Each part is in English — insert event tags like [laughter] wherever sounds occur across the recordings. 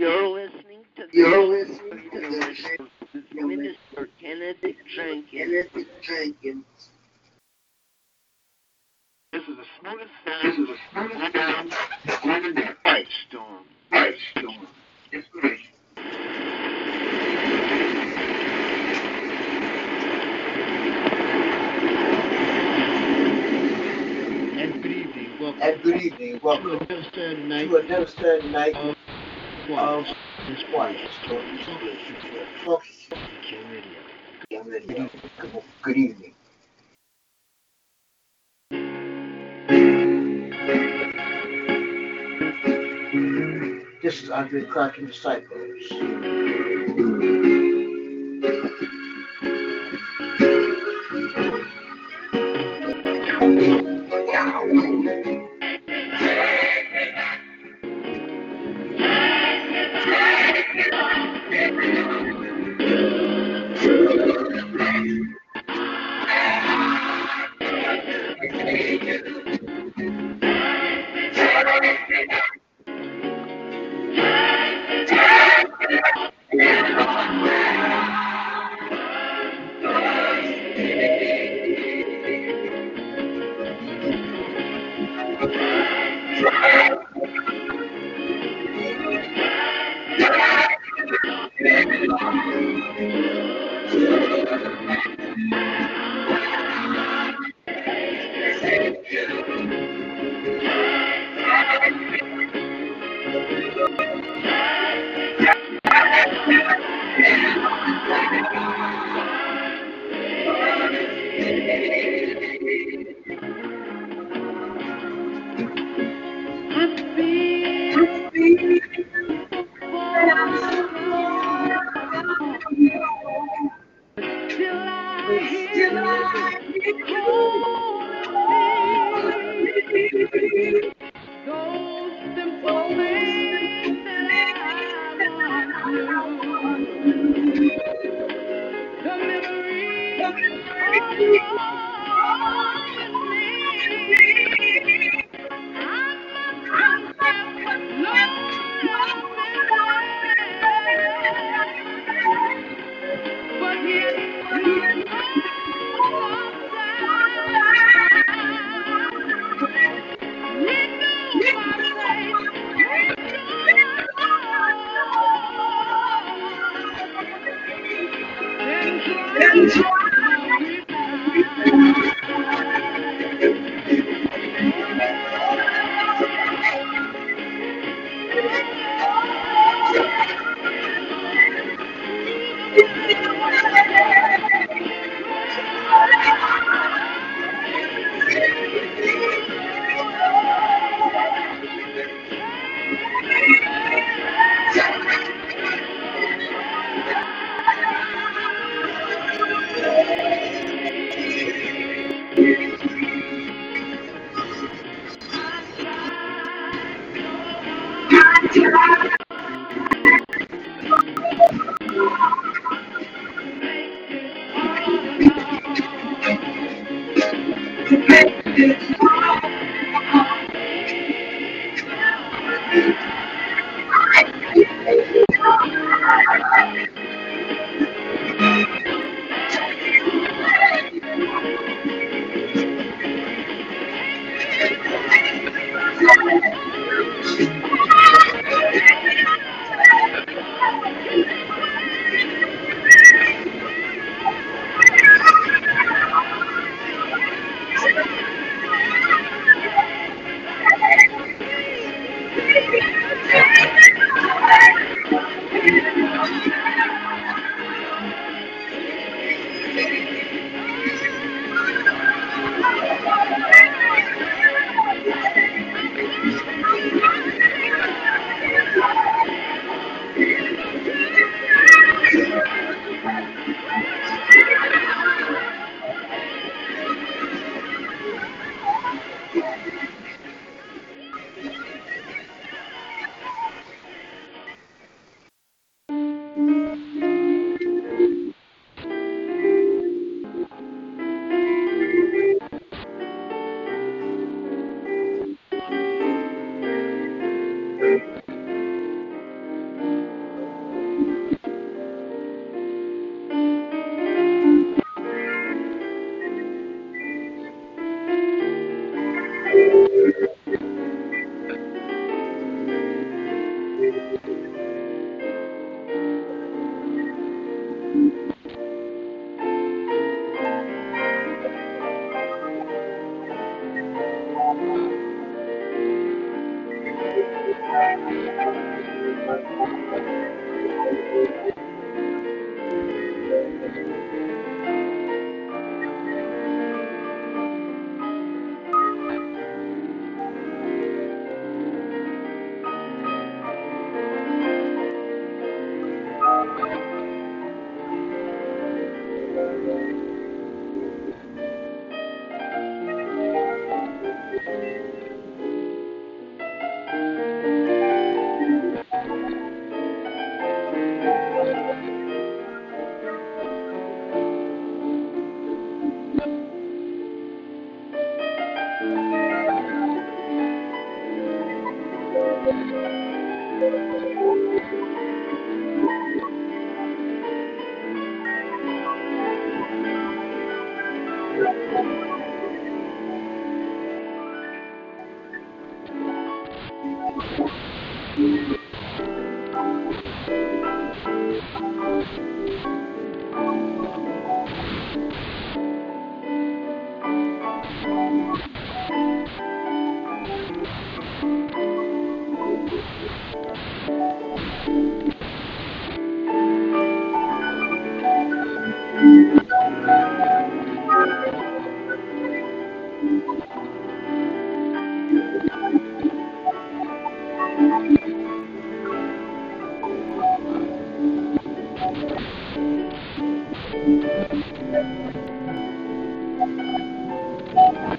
You're listening to the, You're listening to the Minister Kenneth Jenkins. Kenneth Jenkins. This is the smoothest sound. This is the smoothest sound on the net. Quiet storm. Quiet storm. Inspiration. And good evening. Welcome And good evening. to Welcome another Saturday night to another Saturday night of um, Good evening. This is Andraé Crouch Disciples.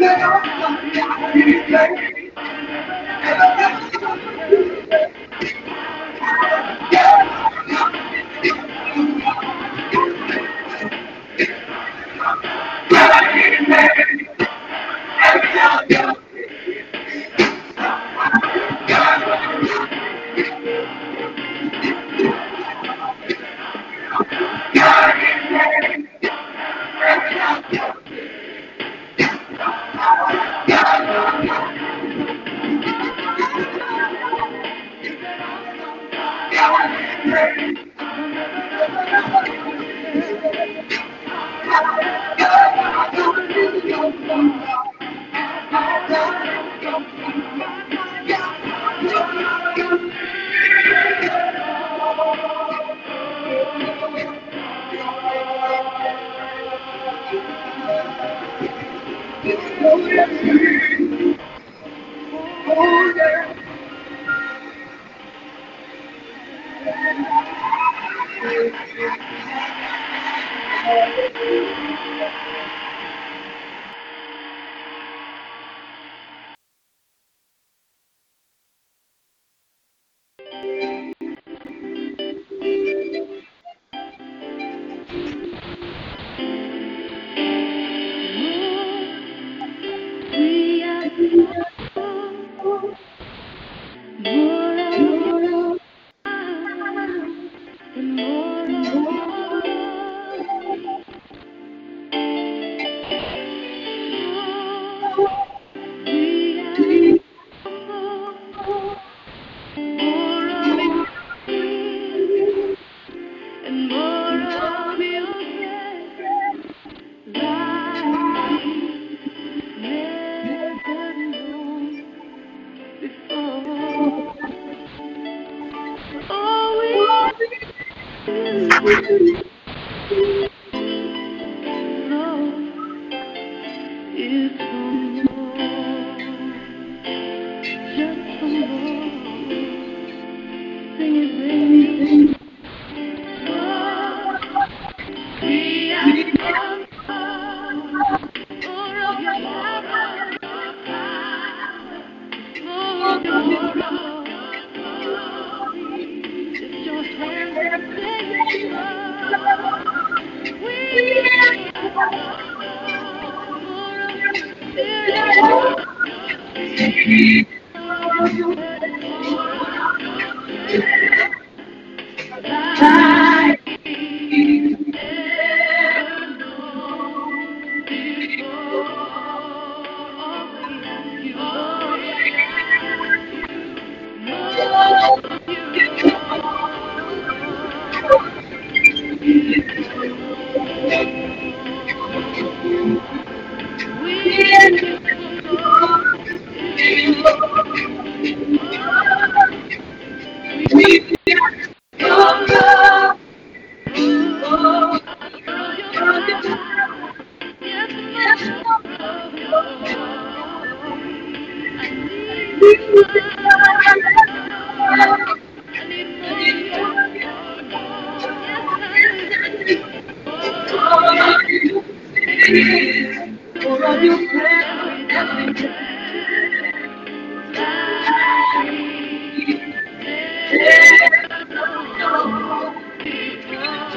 Thank you.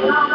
Thank you.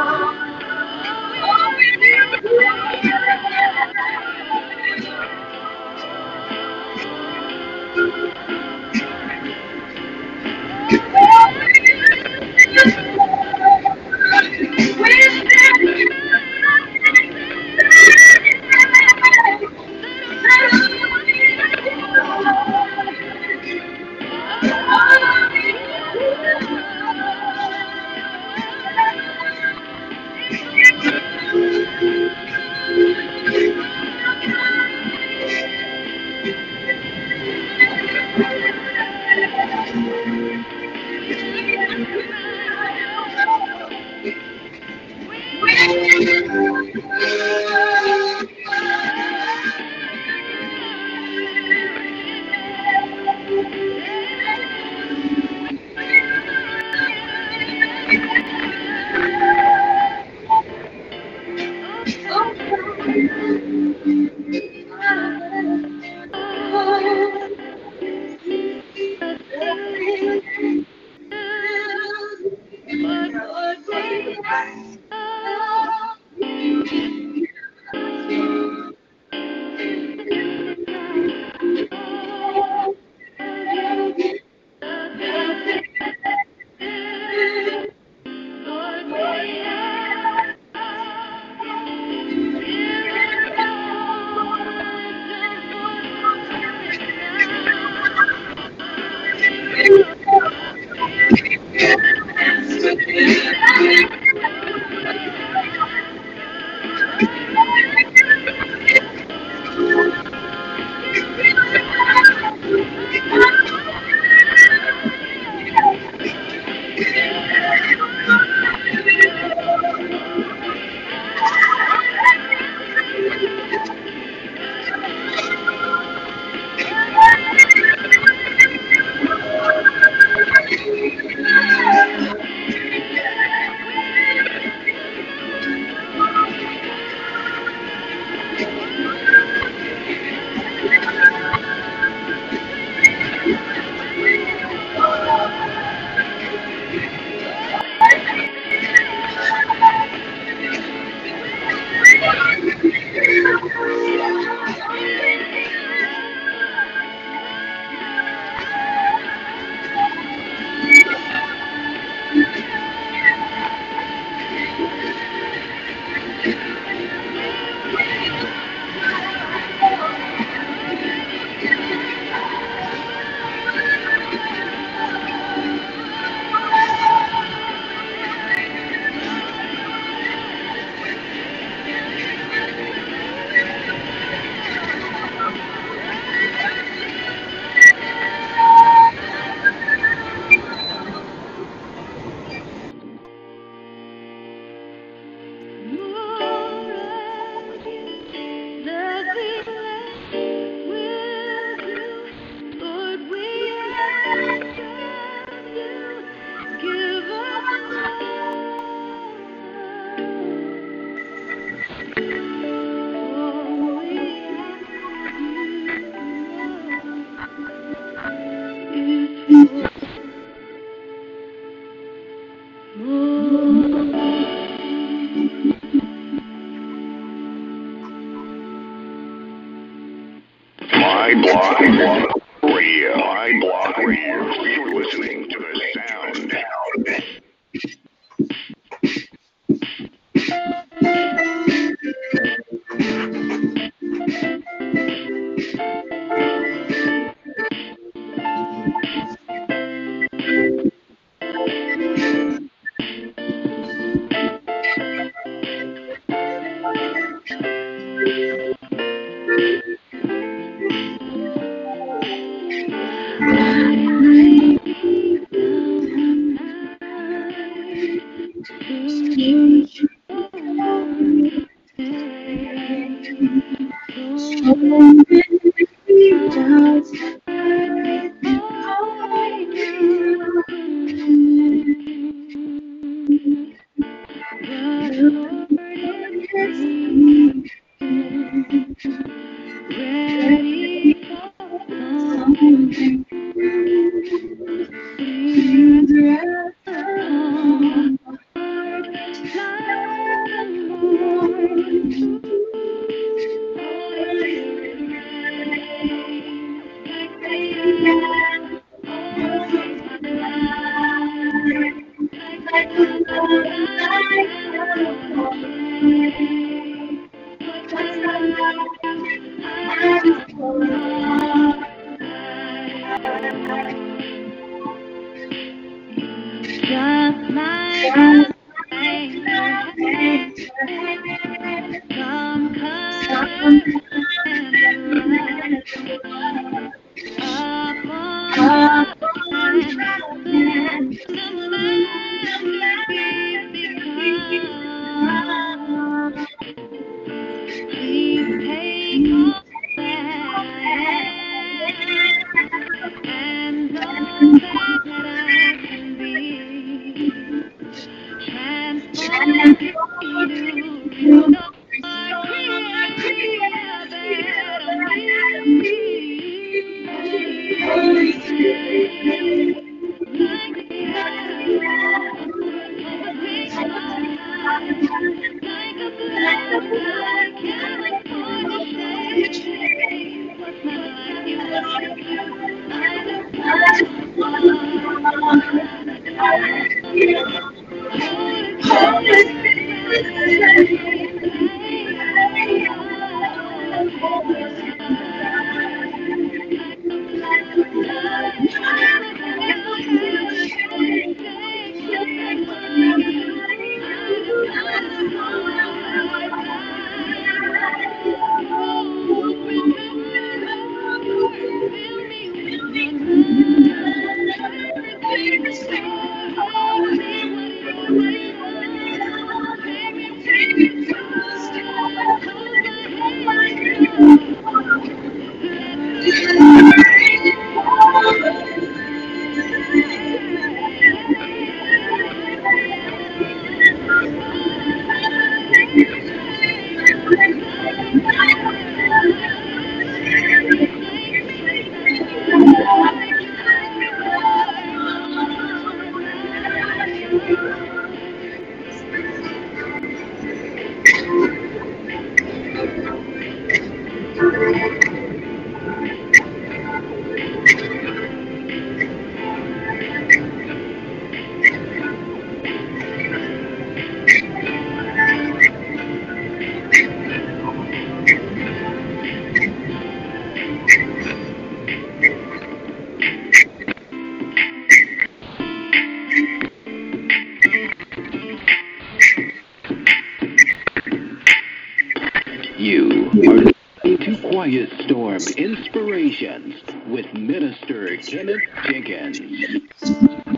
Storm Inspirations with Minister Kenneth Jenkins.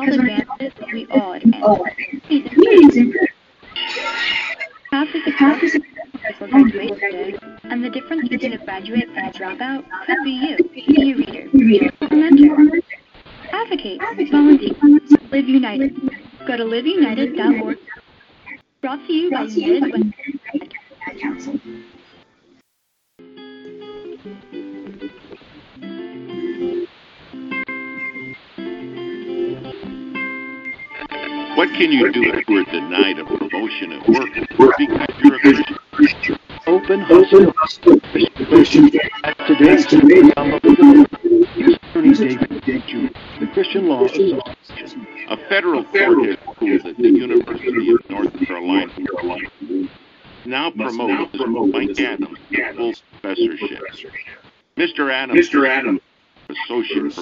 Because a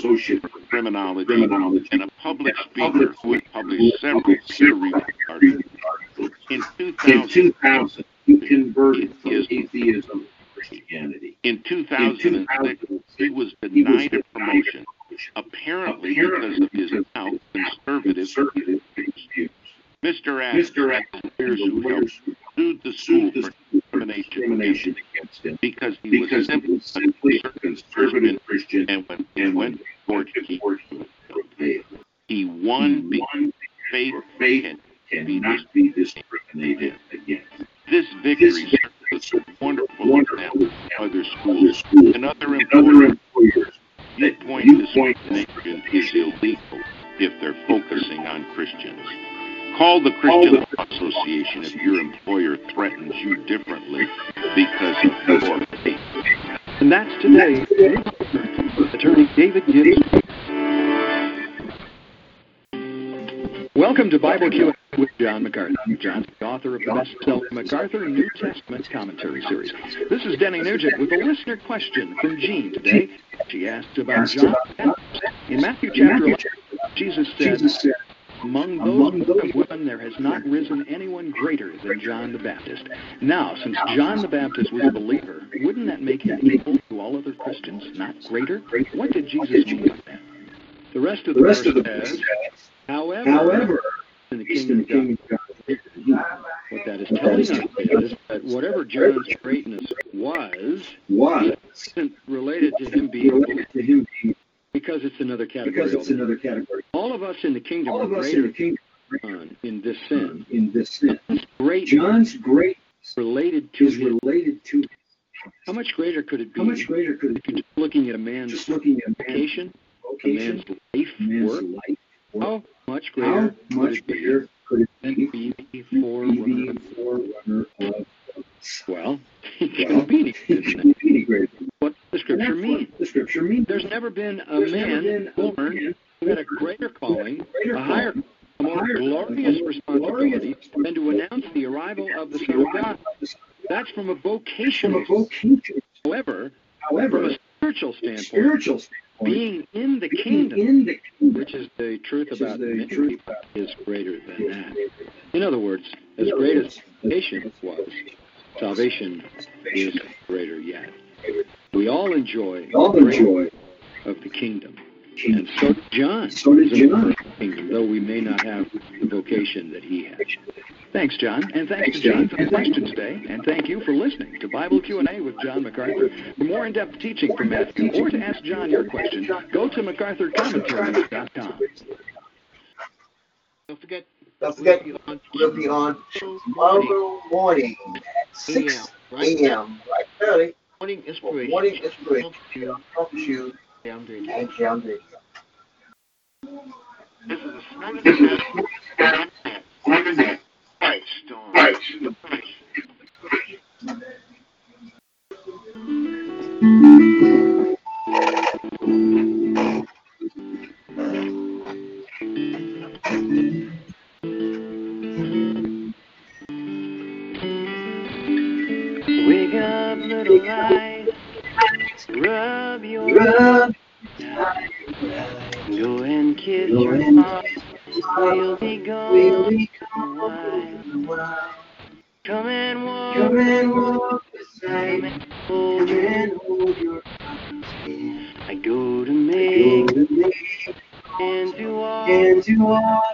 associate, for criminology, and a public speaker who has published several peer-reviewed articles. In 2000, he converted from atheism to Christianity. In 2006, he was denied a promotion, apparently because of his now conservative views. Mr. Adams has lawyers who helped sued the school for discrimination against him because he was simply a conservative Christian and when he went to court, he failed. He won because faith can cannot be discriminated against. This victory serves as a example other schools and other employers. Viewpoint discrimination is illegal if they're focusing on Christians. Call the Christian Law Association if your employer threatens you differently because of your faith. And that's today. Attorney David Gibbs. Welcome to Bible Q John MacArthur. John's the author of the best-selling MacArthur New Testament Commentary Series. This is Denny Nugent with a listener question from Jean today. She asked about John. In Matthew chapter 11, Jesus said, among those of women there has not risen anyone greater than John the Baptist. Now, since John the Baptist was a believer, wouldn't that make him equal to all other Christians, not greater? What did Jesus mean by that? The rest of the, verse says, however, However, in the kingdom of God, what that is telling us is that whatever John's greatness was, was isn't related to him being related to him being because it's another category. because it's another category. All of us in the kingdom All are us greater in the kingdom John in this sin. in this sin. Great John's great related to is his, related to how much greater could it be? how much greater could it be just looking at a man's just looking at man's vocation, a vocation, man's life, man's work. life, work. How much greater could much greater could it be be the forerunner? the forerunner of Well, [laughs] it Well, be any it greater than be any what the scripture means. the scripture means. There's never been a There's man been born who had a greater calling, greater a higher, calling, a more higher glorious responsibility glorious than to announce the arrival of the Son of God. That's from a From vocational, a vocation, however, however, from spiritual standpoint, spiritual standpoint, being in the being kingdom, in the kingdom, which is the truth about the truth about is greater than that. In other words, as great as salvation was, salvation is greater yet. We all enjoy all the enjoy. of the kingdom. And so did John. So did John. kingdom, though we may not have the vocation that he has. Thanks, John, and thanks, Thanks, to John John. for the question today, and thank you for listening to Bible Q&A with John MacArthur. For more in-depth teaching from Matthew, or to ask John your question, go to MacArthurCommentaries.com. Don't forget, Don't forget, we'll be on we'll be on tomorrow morning at 6 a.m. right early Morning for inspiration. morning inspiration. Talk to you Down there. and Jam Radio. This is a Right, storm. Wake up, little eyes. Rub your eyes. Go and kiss your mom will be gone, will be gone Come and walk, come and walk beside me, hold your hand, hold your hand. I go to make, I go to make and to all, and to all.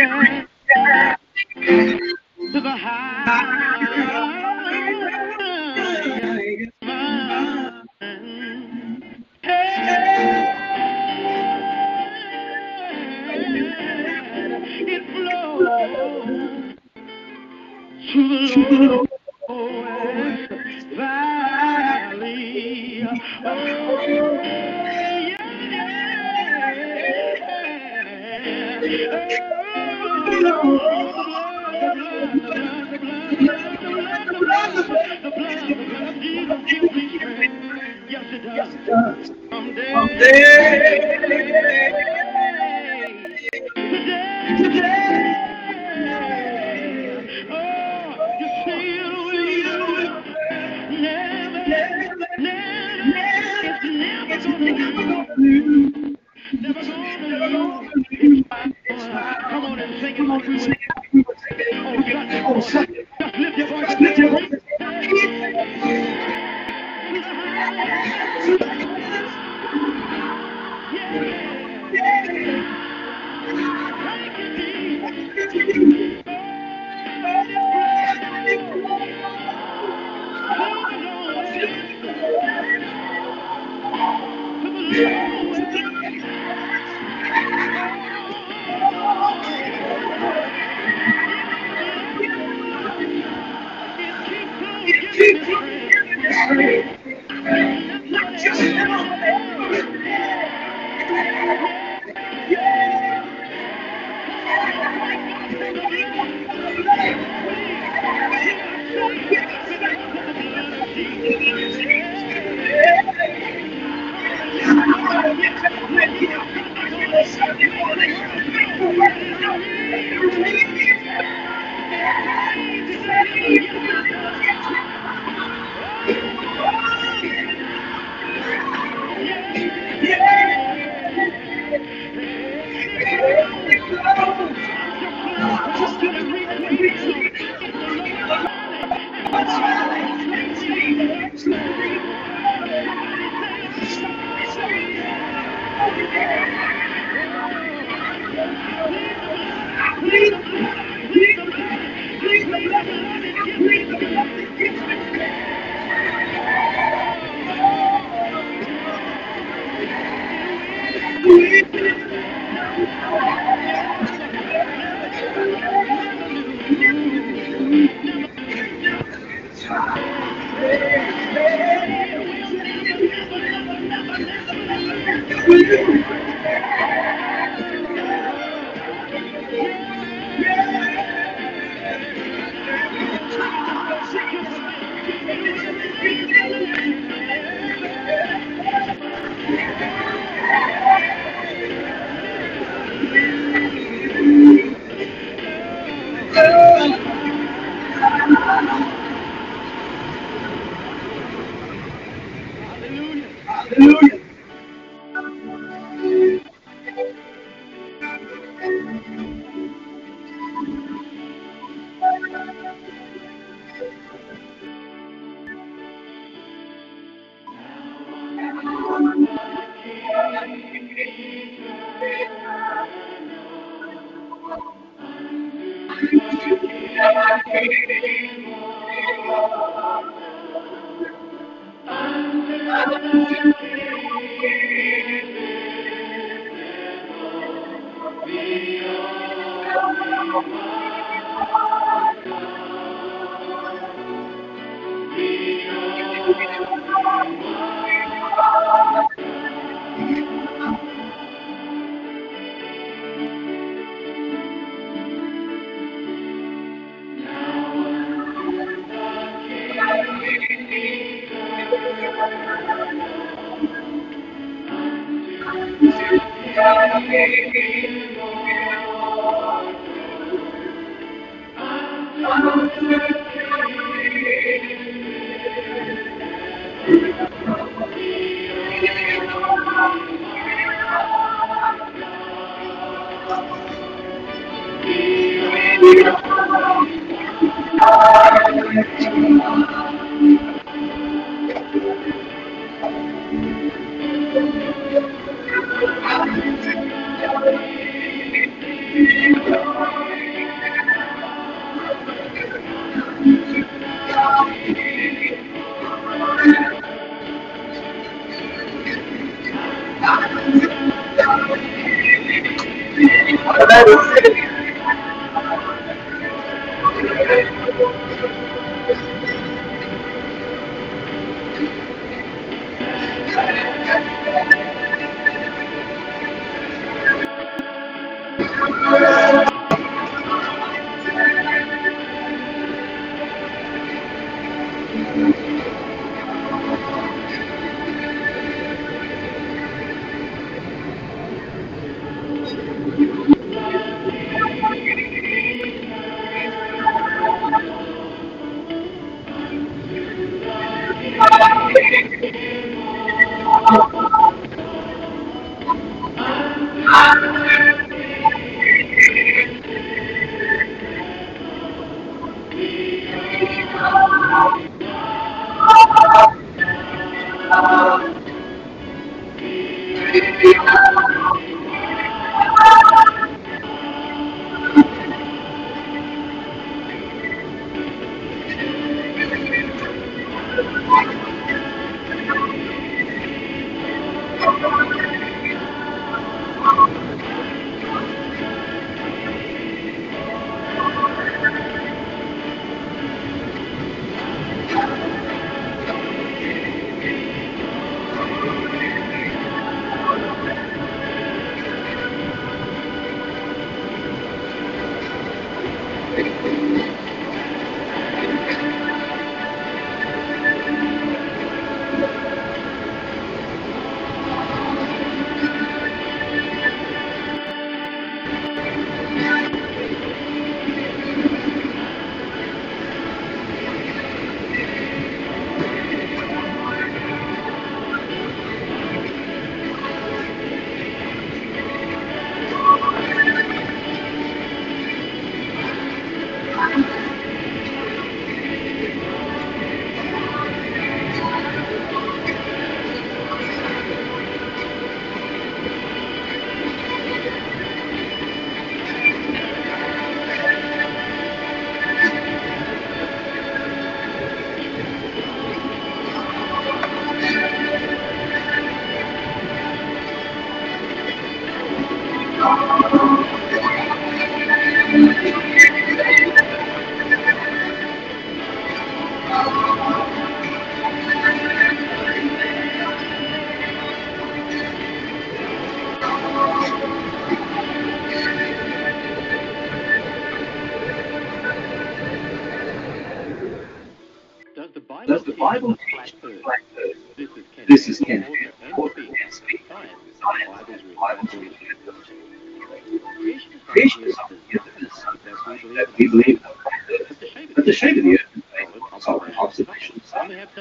again.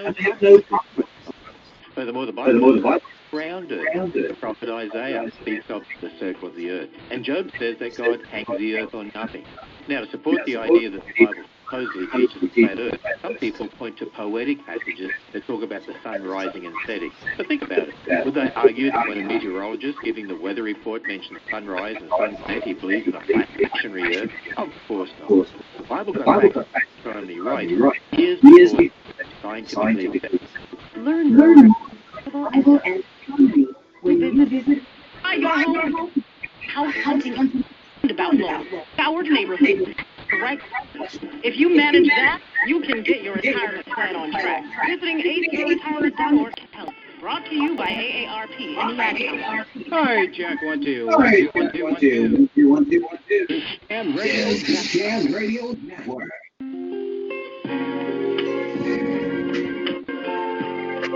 No no Furthermore, the Furthermore, the Bible Bible is round earth. round The prophet Isaiah speaks of the circle of the earth. And Job says that God hangs the earth on nothing. Now, to support the idea that the Bible supposedly teaches a flat earth, some people point to poetic passages that talk about the sun rising and setting. But think about it. Would they argue that when a meteorologist giving the weather report mentions sunrise and sunset, he believes in a flat stationary earth? Of course not. The Bible The got astronomy right years before scientifically scientific accepted. Learn Learn more more about about astronomy when you visit Hi, your home. House hunting and about low. Scoured neighborhood. Correct? If you manage that, you can get your retirement plan on track. Visiting ACRetirement.org help. Brought to you by AARP in the Ad Council. Hi, Jack. One, two. All One, right, two, one, two, one, one, two, two. one, two, one, two, one, two. Jam Radio. Jam Radio Network.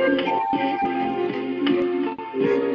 Thank you.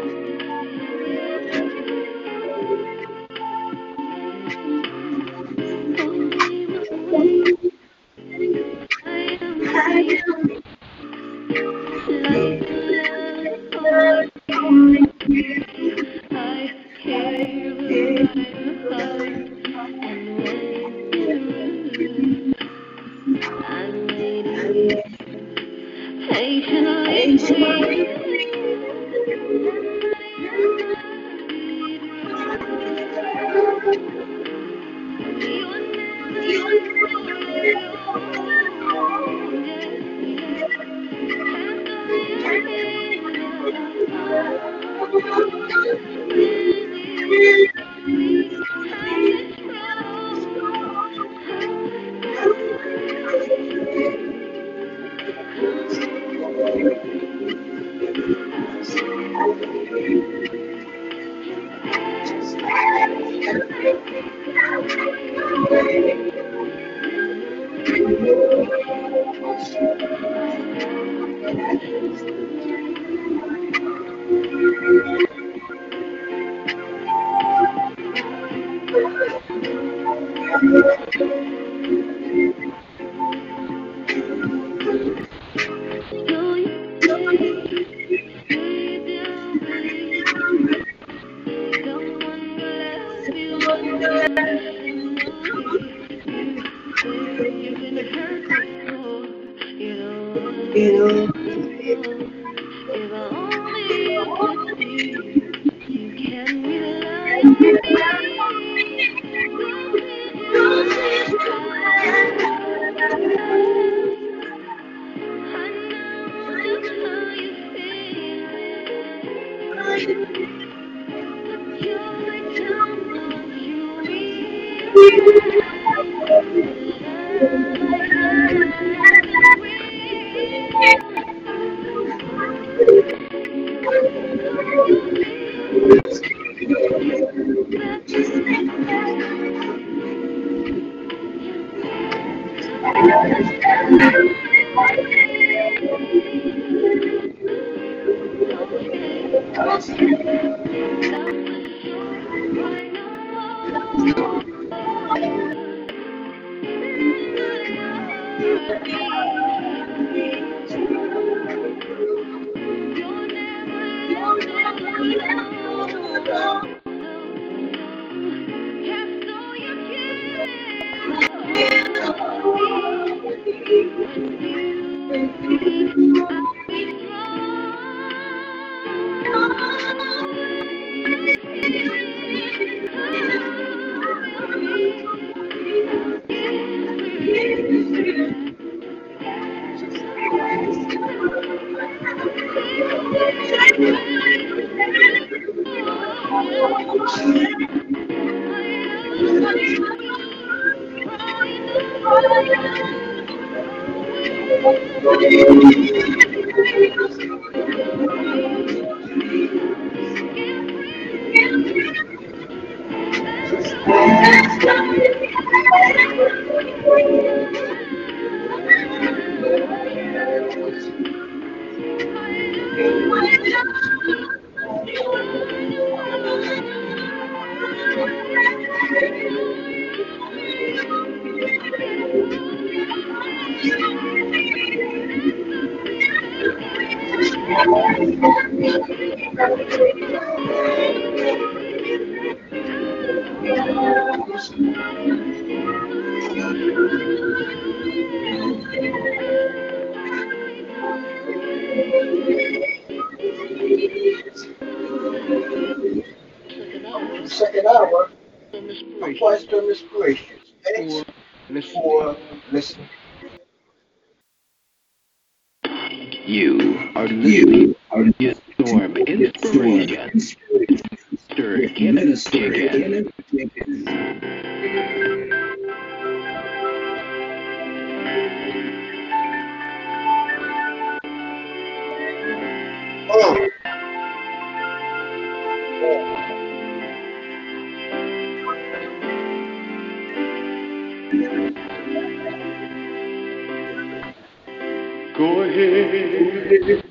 Second hour, question of inspiration. Thanks for listening. You are listening to Storm Inspiration. Mr. Kenneth Chicken. Oh. Go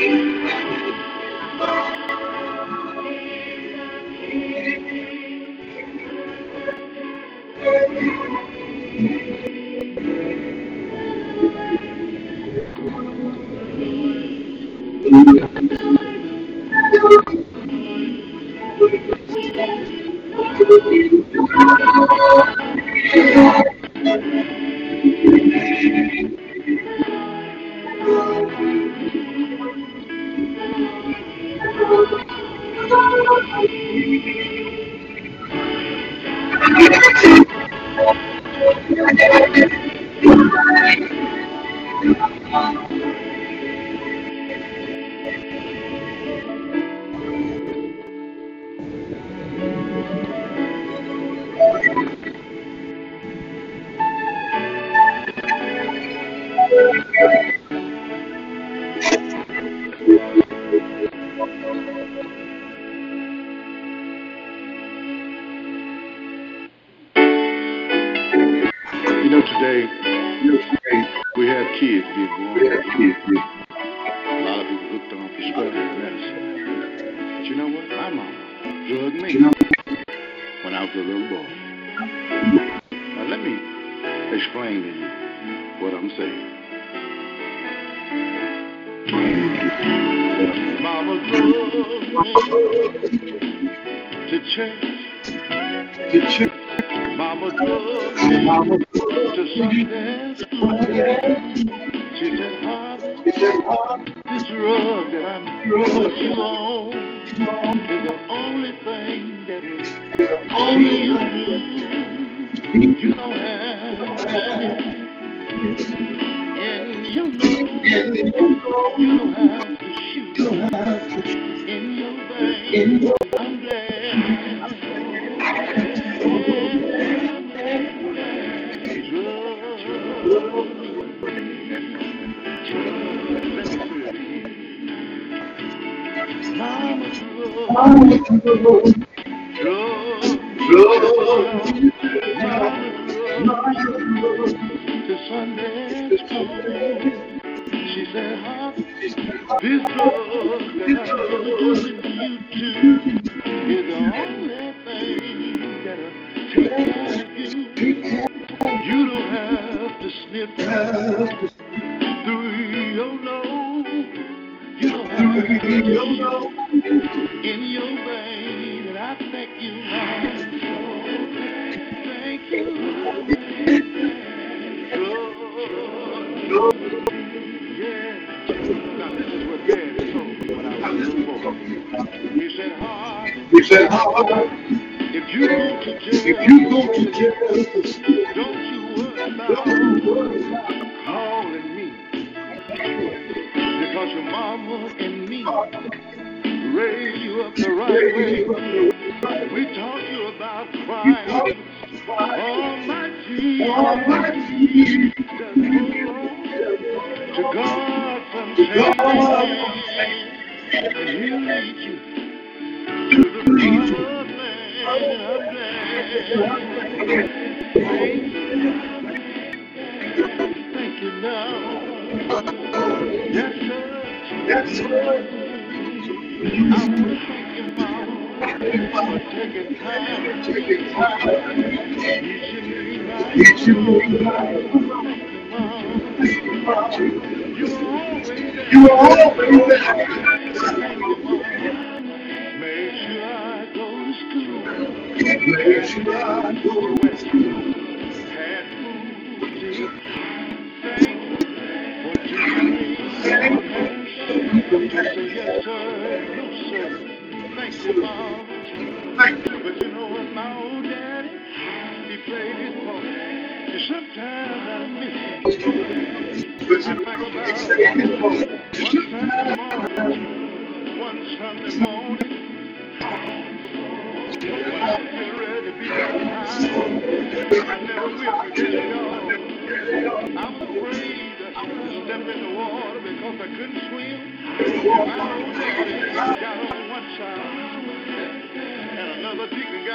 You time. Time. You. You. You. Make sure. Make sure. Thank me. Say you, But you know what, my old daddy, he played his part. And sometimes I miss him. I think about one Sunday morning, one Sunday morning, when I was getting ready to be baptized, I never will forget it, y'all. I was afraid to step in the water because I couldn't swim. My old daddy got on one side,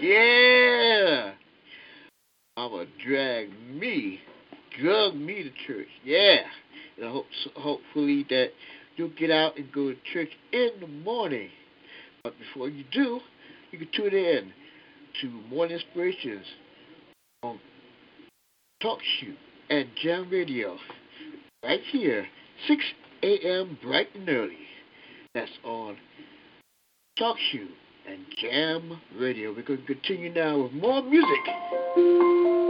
yeah. Mama dragged me, drug me to church. Yeah. And I hope, hopefully that you'll get out and go to church in the morning. But before you do, you can tune in to Morning Inspirations on Talk Shoot and Jam Radio right here, 6 a.m. bright and early. That's on Talk Shoot and Jam Radio. We're going to continue now with more music.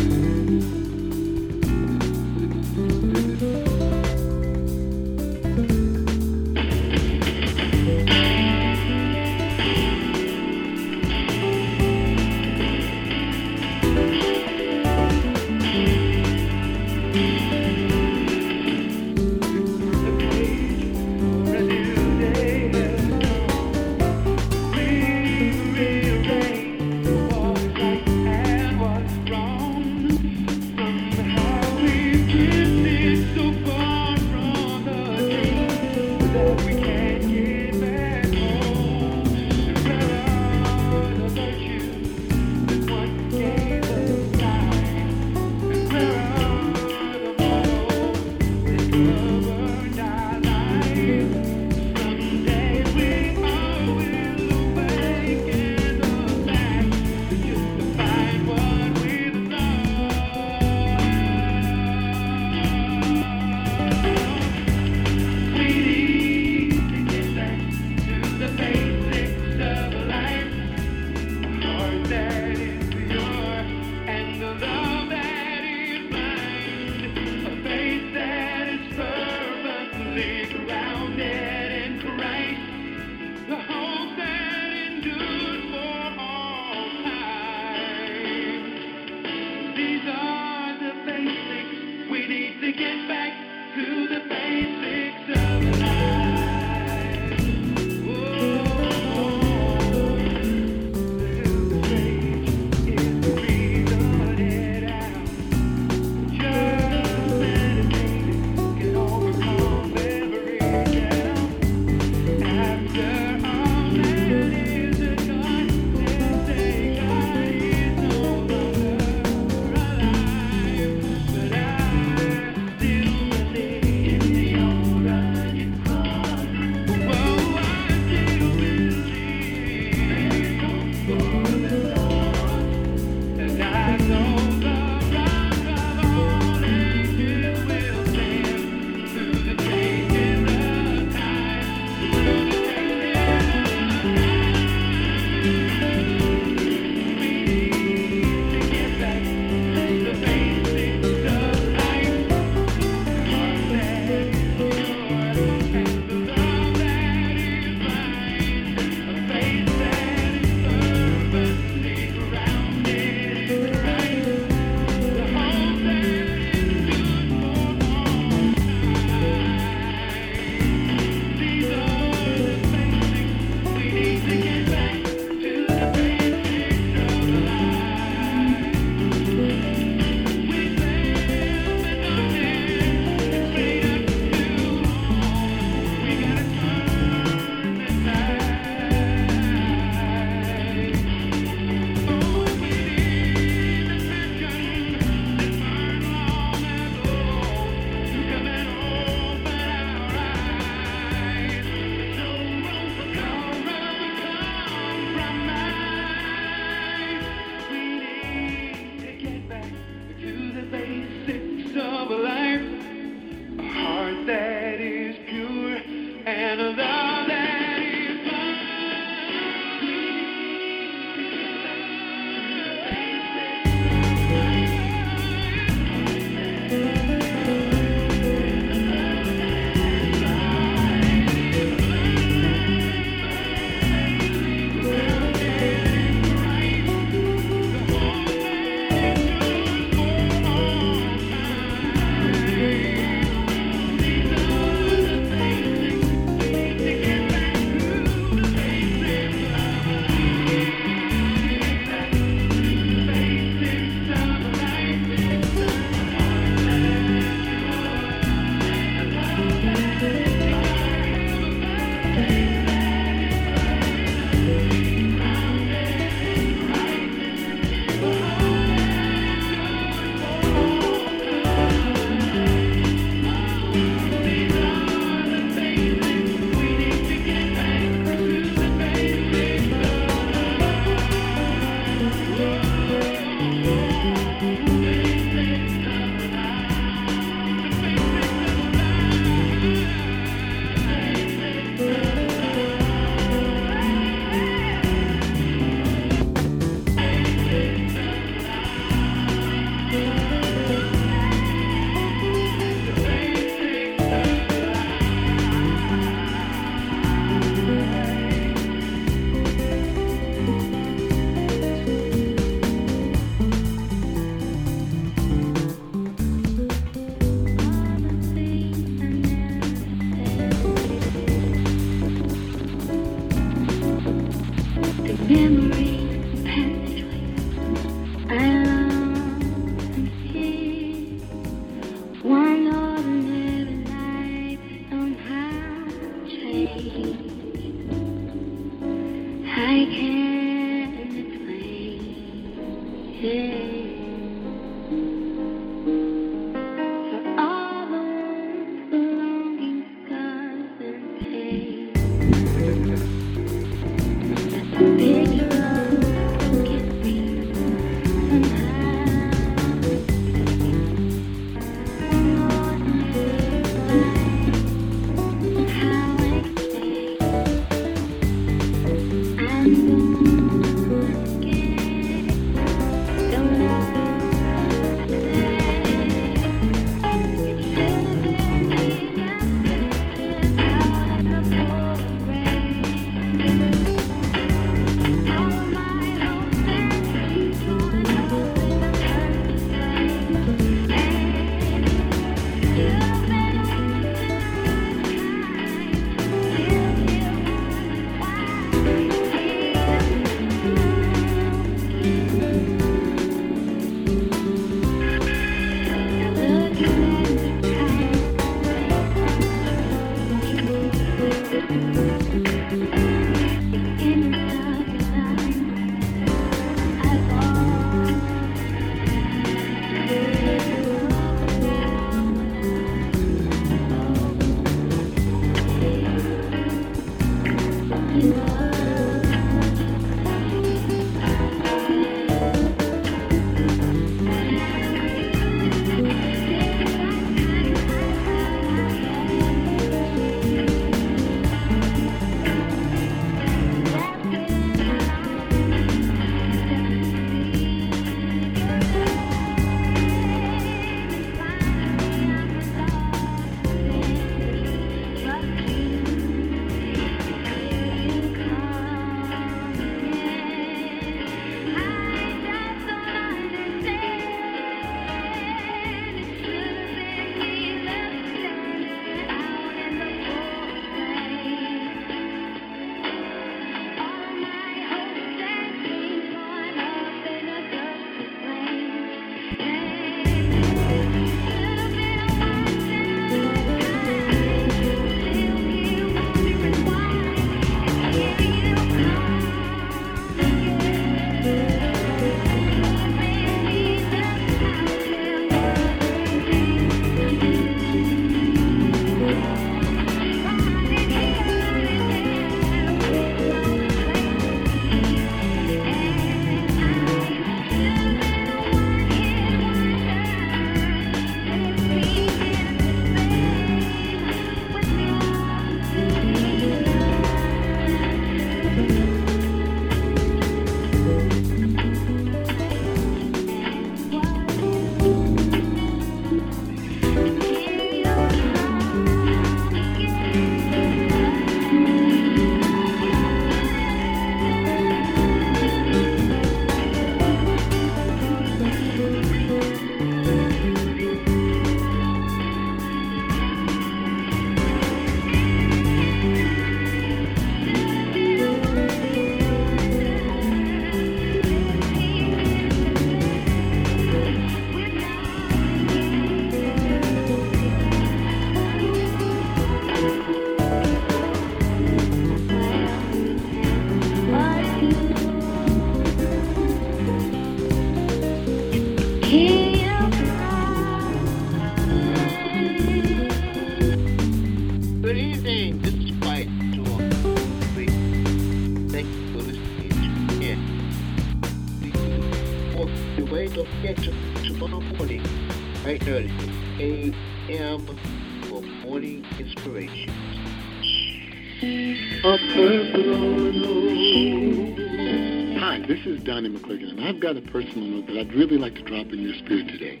I've got a personal note that I'd really like to drop in your spirit today.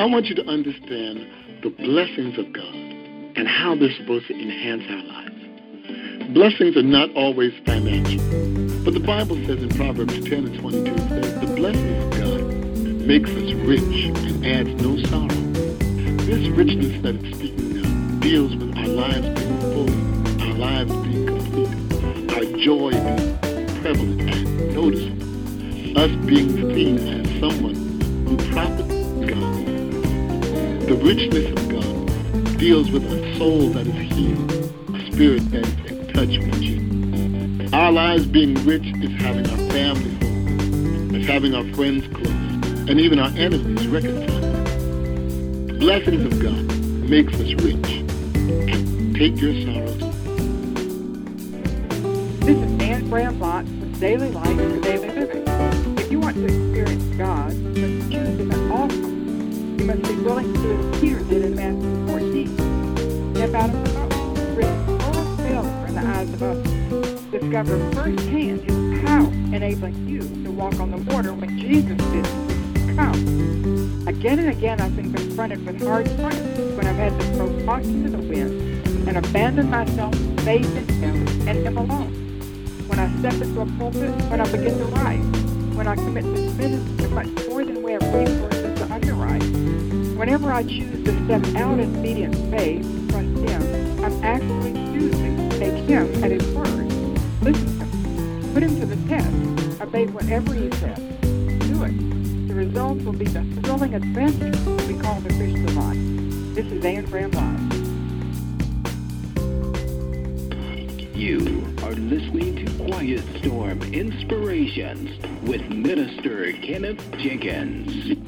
I want you to understand the blessings of God and how they're supposed to enhance our lives. Blessings are not always financial, but the Bible says in Proverbs 10 and 22, it says, the blessings of God makes us rich and adds no sorrow. This richness that it's speaking of deals with our lives Us being seen as someone who profits God. The richness of God deals with a soul that is healed, a spirit that is in touch with Jesus. Our lives being rich is having our family whole, is having our friends close, and even our enemies reconciled. The blessings of God makes us rich. Take your sorrows. This is Anne Graham Lotz with Daily Light to did in Matthew 14. Step out of the boat, risk total failure in the eyes of others. Discover firsthand His power enabling you to walk on the water when Jesus did come. Again and again, I've been confronted with hard times when I've had to throw caution to the wind and abandon myself, faith in Him and Him alone. When I step into a pulpit, when I begin to write, when I commit to minister much more than we have resources. Whenever I choose to step out in obedient faith, trust Him, I'm actually choosing to take Him at His word. Listen to Him. Put Him to the test. Obey whatever He says. Do it. The result will be the thrilling adventure we call the Christian life. This is Anne Graham. You are listening to Quiet Storm Inspirations with Minister Kenneth Jenkins.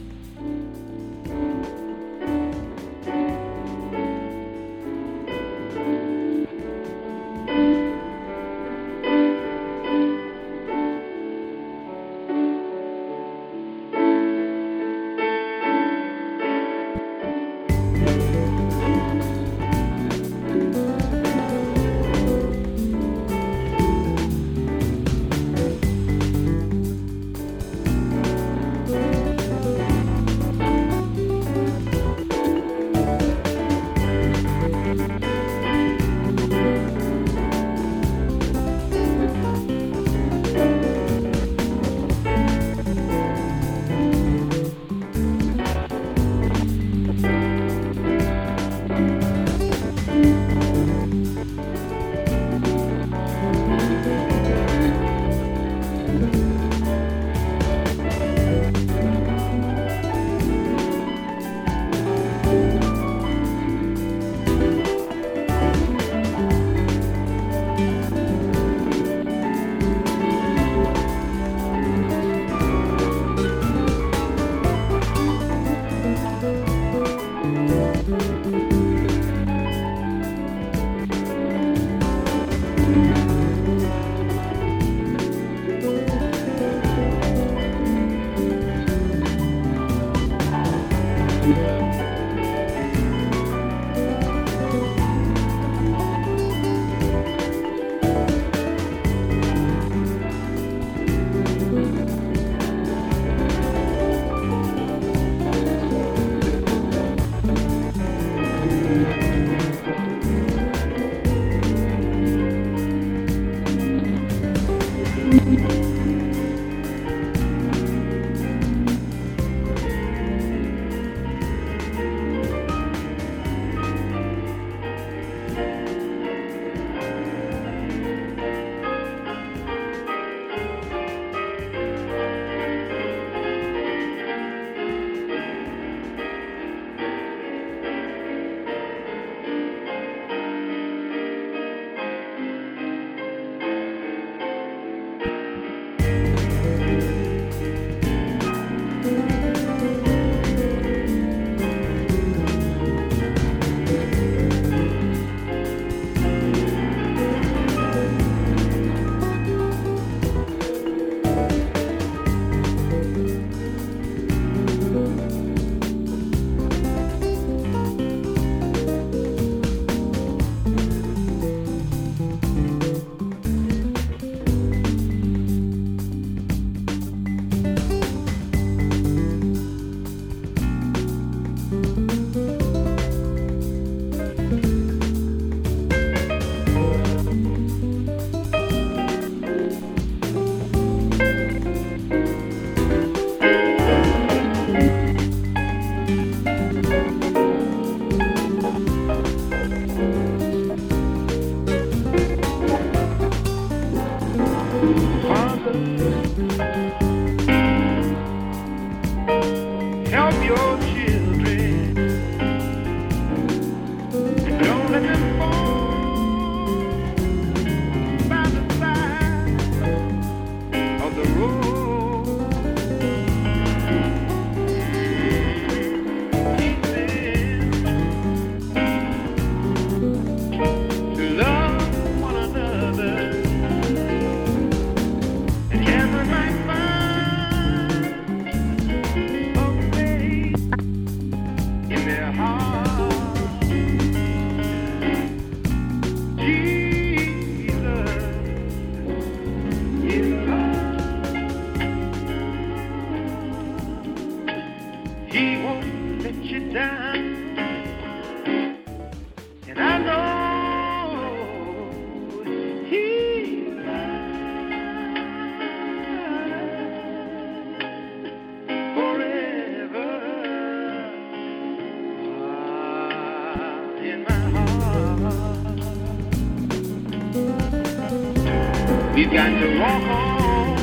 We've to walk on,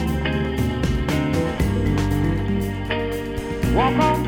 walk on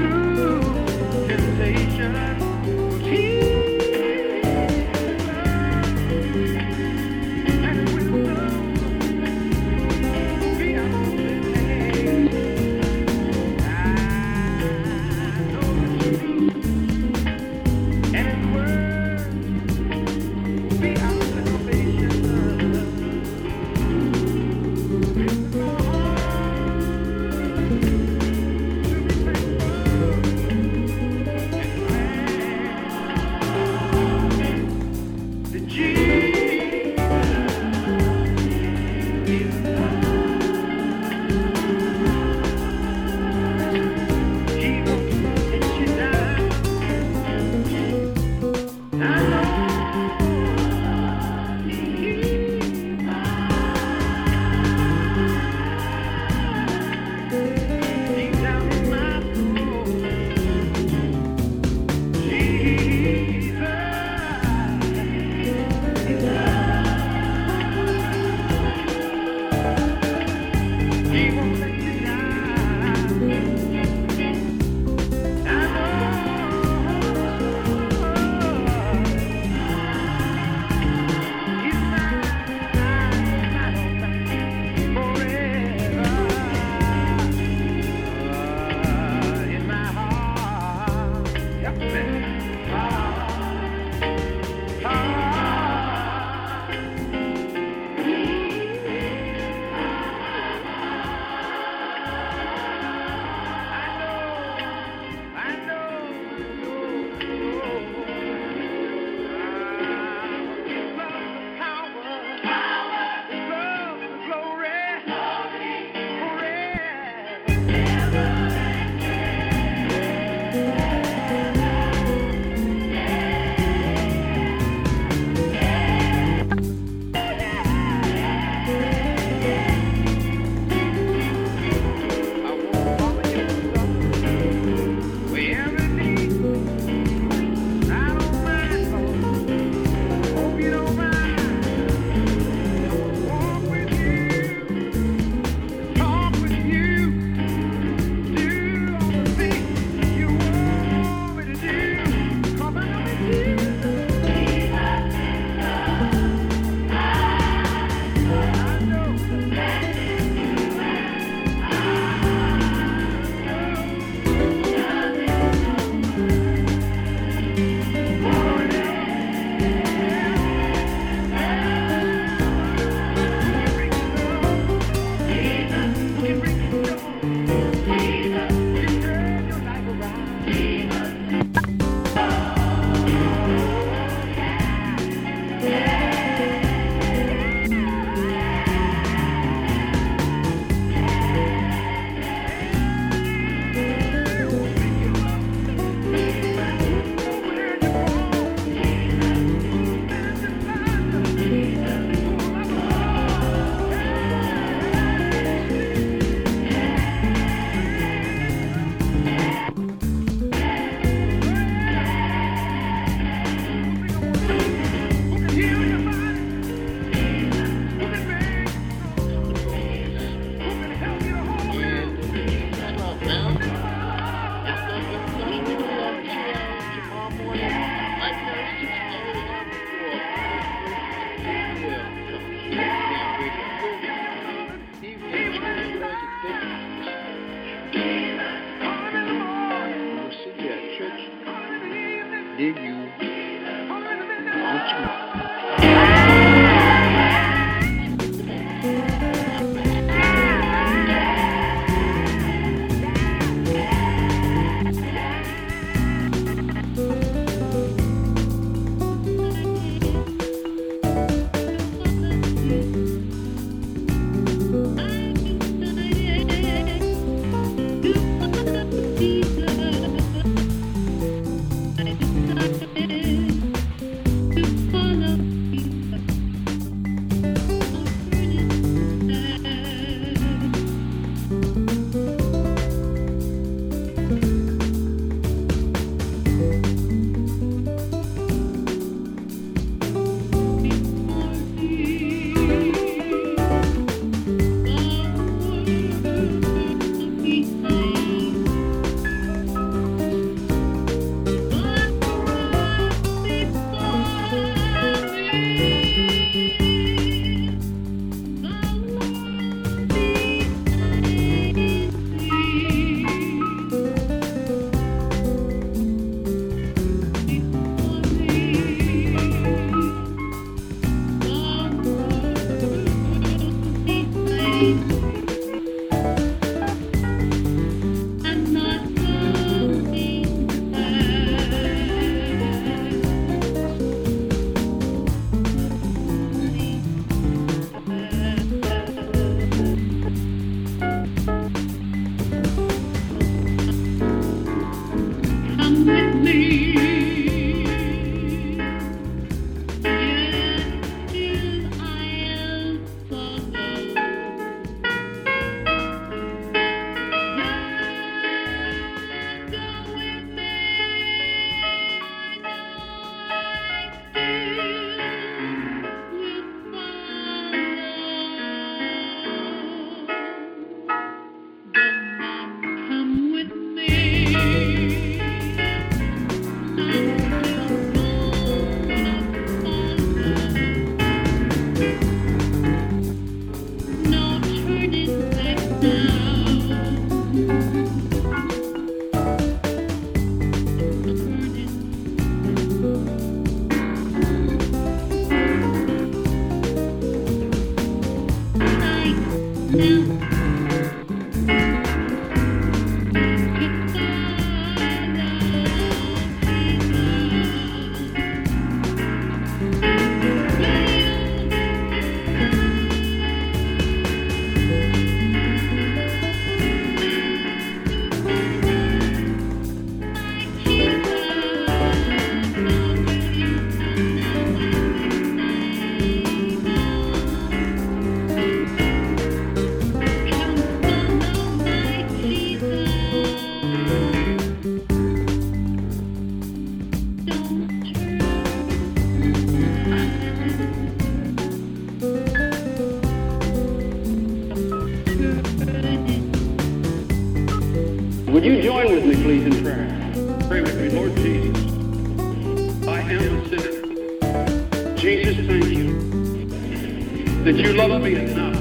that you loved me enough,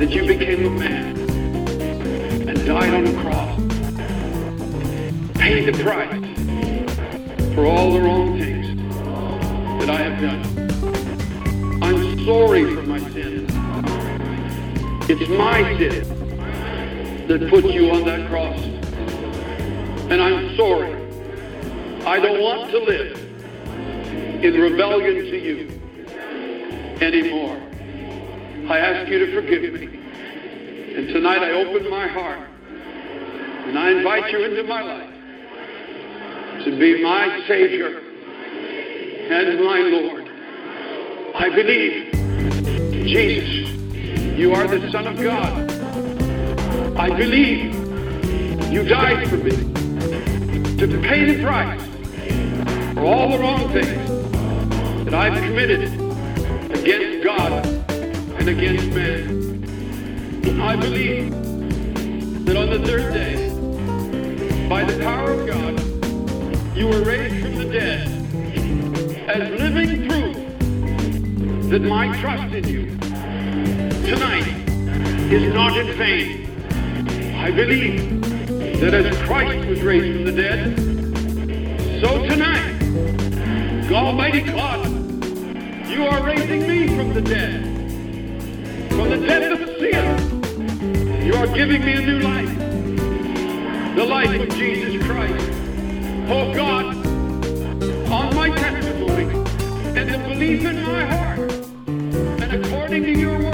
that you became a man and died on a cross, paid the price for all the wrong things that I have done. I'm sorry for my sins. It's my sin that put you on that cross. And I'm sorry. I don't want to live in rebellion to you anymore. I ask you to forgive me. And tonight I open my heart and I invite you into my life to be my Savior and my Lord. I believe, Jesus, you are the Son of God. I believe you died for me to pay the price for all the wrong things that I've committed against God and against man. I believe that on the third day, by the power of God, you were raised from the dead as living proof that my trust in you tonight is not in vain. I believe that as Christ was raised from the dead, so tonight, God Almighty God, you are raising me from the dead, from the death of sin. You are giving me a new life, the life of Jesus Christ. Oh God, on my testimony and the belief in my heart, and according to your word,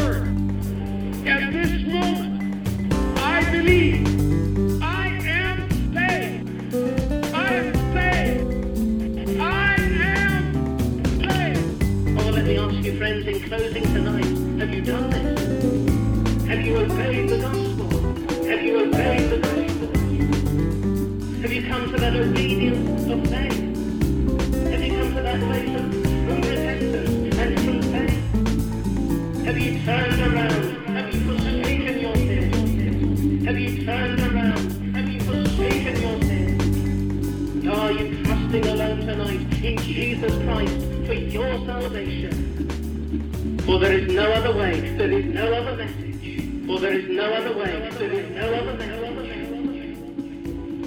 closing tonight, have you done this? Have you obeyed the gospel? Have you obeyed the gospel? Have you come to that obedience of faith? Have you come to that place of and? Have you turned around? Have you forsaken your sins? Have you turned around? Have you forsaken your sins? Are you trusting alone tonight in Jesus Christ for your salvation? For there is no other way, there is no other message. For there is no other way, there is no other message.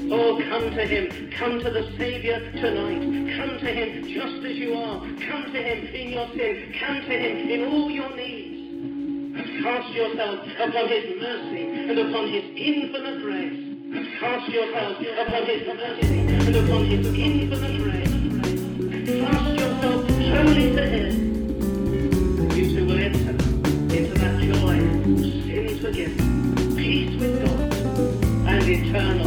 Oh, come to Him. Come to the Savior tonight. Come to Him just as you are. Come to Him in your sin. Come to Him in all your needs. And cast yourself upon His mercy and upon His infinite grace. Cast yourself upon His mercy and upon His infinite grace. Cast yourself totally to Him. And